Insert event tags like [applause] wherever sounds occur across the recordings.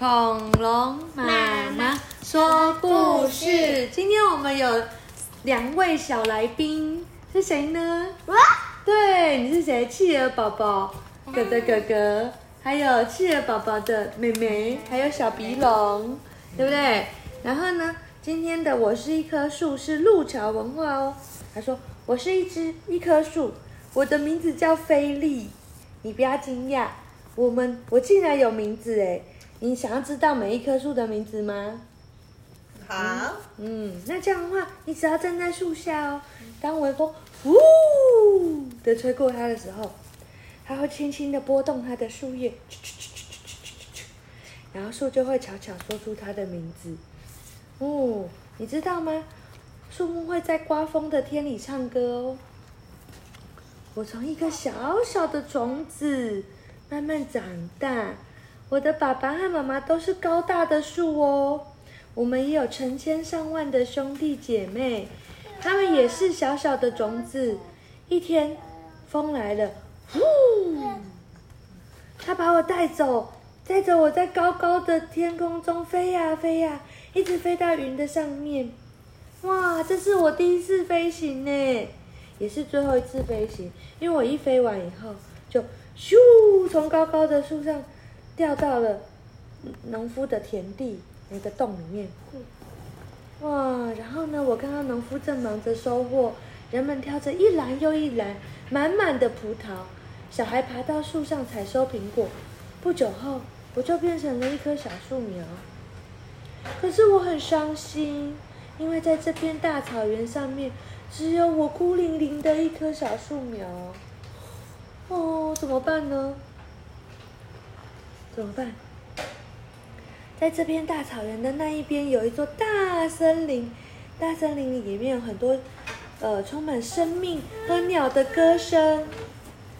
恐龙妈妈说故事。今天我们有两位小来宾，是谁呢？我对，你是谁？企鹅宝宝，哥哥哥哥，还有企鹅宝宝的妹妹，还有小鼻龙，对不对？然后呢，今天的我是一棵树是路桥文化哦。他说我是一只一棵树，我的名字叫菲利。你不要惊讶，我们我竟然有名字哎！你想要知道每一棵树的名字吗？好，嗯，那这样的话，你只要站在树下哦，当微风呼的吹过它的时候，它会轻轻的拨动它的树叶，然后树就会悄悄说出它的名字。哦，你知道吗？树木会在刮风的天里唱歌哦。我从一颗小小的种子慢慢长大。我的爸爸和妈妈都是高大的树哦。我们也有成千上万的兄弟姐妹，他们也是小小的种子。一天，风来了，呼，它把我带走，带着我在高高的天空中飞呀飞呀，一直飞到云的上面。哇，这是我第一次飞行呢，也是最后一次飞行，因为我一飞完以后就咻，从高高的树上掉到了农夫的田地那个洞里面。哇，然后呢，我看到农夫正忙着收获，人们挑着一篮又一篮满满的葡萄，小孩爬到树上采收苹果。不久后，我就变成了一棵小树苗。可是我很伤心，因为在这片大草原上面，只有我孤零零的一棵小树苗。哦，怎么办呢？怎么办？在这片大草原的那一边，有一座大森林，大森林里面有很多，呃，充满生命和鸟的歌声。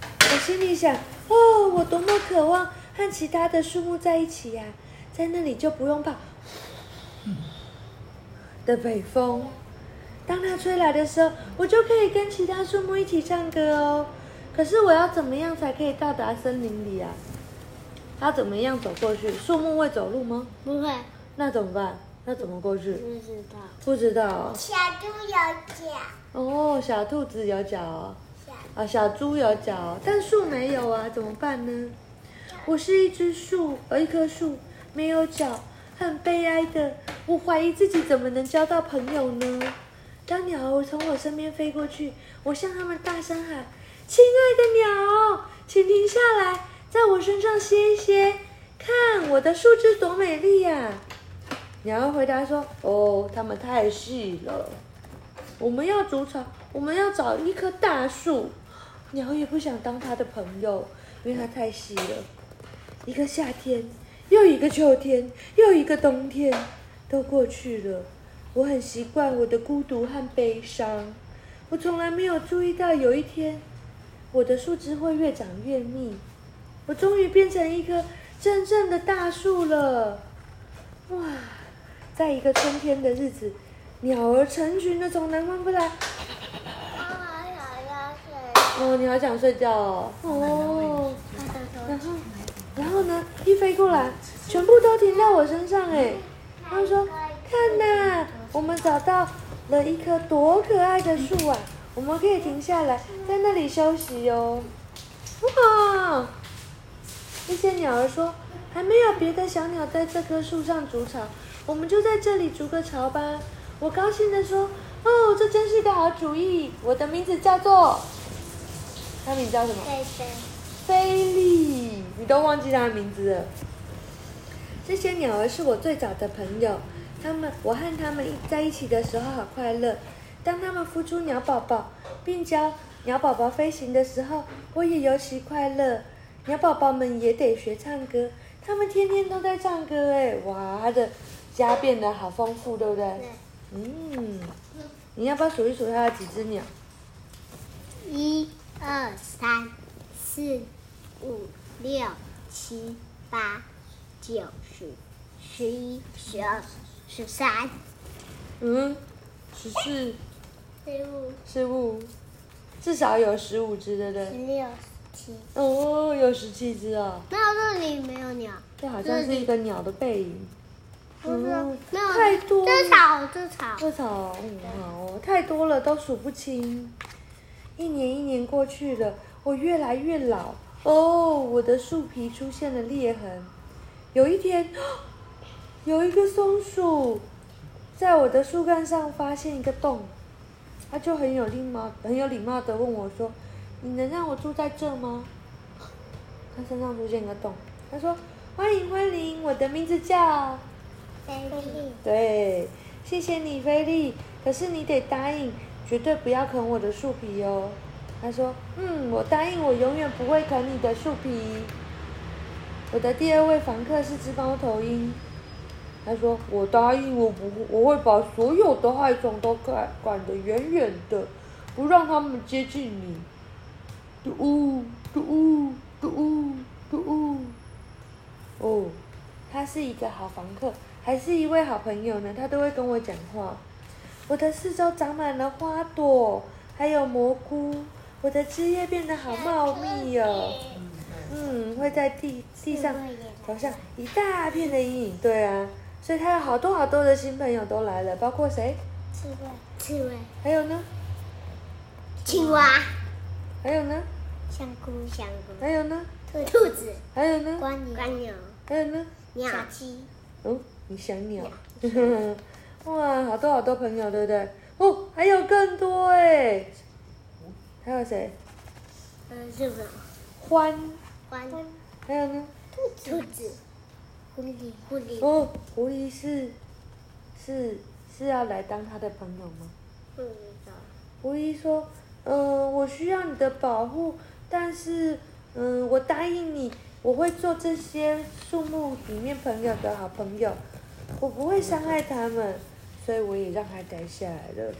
我心里想，哦，我多么渴望和其他的树木在一起呀、在那里就不用怕 [sniffs] 的北风。当它吹来的时候，我就可以跟其他树木一起唱歌哦。可是我要怎么样才可以到达森林里啊？要怎么样走过去？树木会走路吗？不会，那怎么办？那怎么过去？不知道。不知道小猪有脚，哦。小兔子有脚哦，小啊，小猪有脚哦，但树没有啊，怎么办呢？我是一只树，呃，一棵树，没有脚，很悲哀的。我怀疑自己怎么能交到朋友呢？当鸟儿从我身边飞过去，我向它们大声喊：“亲爱的鸟，请停下来，在我身上歇一歇，看我的树枝多美丽呀、鸟儿回答说：“哦，它们太细了，我们要筑巢，我们要找一棵大树。”鸟也不想当它的朋友，因为它太细了。一个夏天，又一个秋天，又一个冬天，都过去了。我很习惯我的孤独和悲伤。我从来没有注意到有一天，我的树枝会越长越密。我终于变成一棵真正的大树了。哇！在一个春天的日子，鸟儿成群的从南方飞来。妈妈想要睡。哦，你好想睡觉哦。哦。然后，然后呢？一飞过来，全部都停在我身上哎。他说：“看呐，我们找到了一棵多可爱的树啊！我们可以停下来，在那里休息哦。”哇！一些鸟儿说：“还没有别的小鸟在这棵树上筑巢，我们就在这里筑个巢吧。”我高兴地说：“哦，这真是个好主意！我的名字叫做……它名字叫什么？对对，菲利，你都忘记他的名字了。这些鸟儿是我最早的朋友，他们我和他们一在一起的时候好快乐。当他们孵出鸟宝宝，并教鸟宝宝飞行的时候，我也尤其快乐。鸟宝宝们也得学唱歌，他们天天都在唱歌哎，哇，它的家变得好丰富，对不对？对。嗯，你要不要数一数它有几只鸟？一二三四五六七八九十十一十二十三嗯，十四、十五十五，至少有十五只，对不对？十六十七。哦，有十七只哦。那这里没有鸟。这好像是一个鸟的背影。不是嗯没有太多这草这草，这草，嗯，好哦，太多了，都数不清。一年一年过去了，我越来越老哦，我的树皮出现了裂痕。有一天，有一个松鼠在我的树干上发现一个洞，它就很有礼貌、很有礼貌的问我说：“你能让我住在这吗？” [laughs] 他身上出现个洞，他说：“欢迎欢迎，我的名字叫……”菲利，对，谢谢你，菲利。可是你得答应，绝对不要啃我的树皮哦。他说：“嗯，我答应，我永远不会啃你的树皮。”我的第二位房客是只猫头鹰，他说：“我答应，我不会，我会把所有的害虫都管管得远远的，不让他们接近你。”嘟呜嘟呜嘟呜嘟呜。哦，他是一个好房客，还是一位好朋友呢。他都会跟我讲话。我的四周长满了花朵，还有蘑菇。我的枝叶变得好茂密哦。嗯，会在地地上投下一大片的阴影。对啊，所以他有好多好多的新朋友都来了，包括谁？刺猬，刺猬，还有呢？青蛙，还有呢？香菇，香菇，还有呢？兔兔子，还有呢？蜗牛，蜗牛，还有呢？鸟鸡，哦，你想鸟？[laughs] 哇，好多好多朋友，对不对？哦，还有更多哎！还有谁？嗯，是不是？獾，欢，还有呢？兔子，狐狸，狐狸，哦，狐狸是是是要来当他的朋友吗？不知道，狐狸说：“嗯、我需要你的保护，但是，嗯、我答应你，我会做这些树木里面朋友的好朋友，我不会伤害他们，所以我也让他待下来了。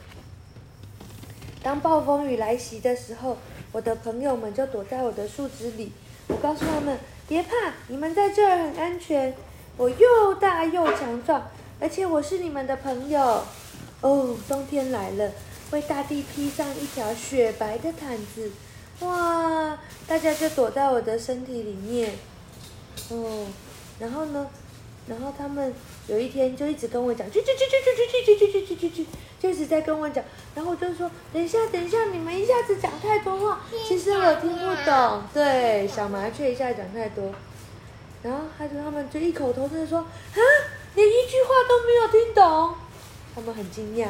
当暴风雨来袭的时候，我的朋友们就躲在我的树枝里。我告诉他们：别怕，你们在这儿很安全。我又大又强壮，而且我是你们的朋友。哦，冬天来了，为大地披上一条雪白的毯子。哇，大家就躲在我的身体里面。哦，然后呢？然后他们有一天就一直跟我讲，去去去去去去去去去去去去，就一直在跟我讲。然后我就说，等一下，等一下，你们一下子讲太多话，其实我听不懂。对，小麻雀一下讲太多。然后他说他们就异口同声地说，啊，连一句话都没有听懂。他们很惊讶，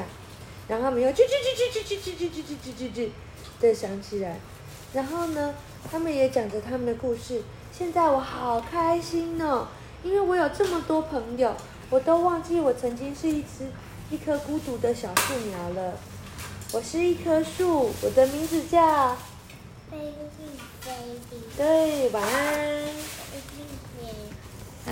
然后他们又去去去去去去去去去去去去，对，想起来。然后呢，他们也讲着他们的故事。现在我好开心哦，因为我有这么多朋友，我都忘记我曾经是一只一棵孤独的小树苗了。我是一棵树，我的名字叫……菲利，菲利。对，晚安。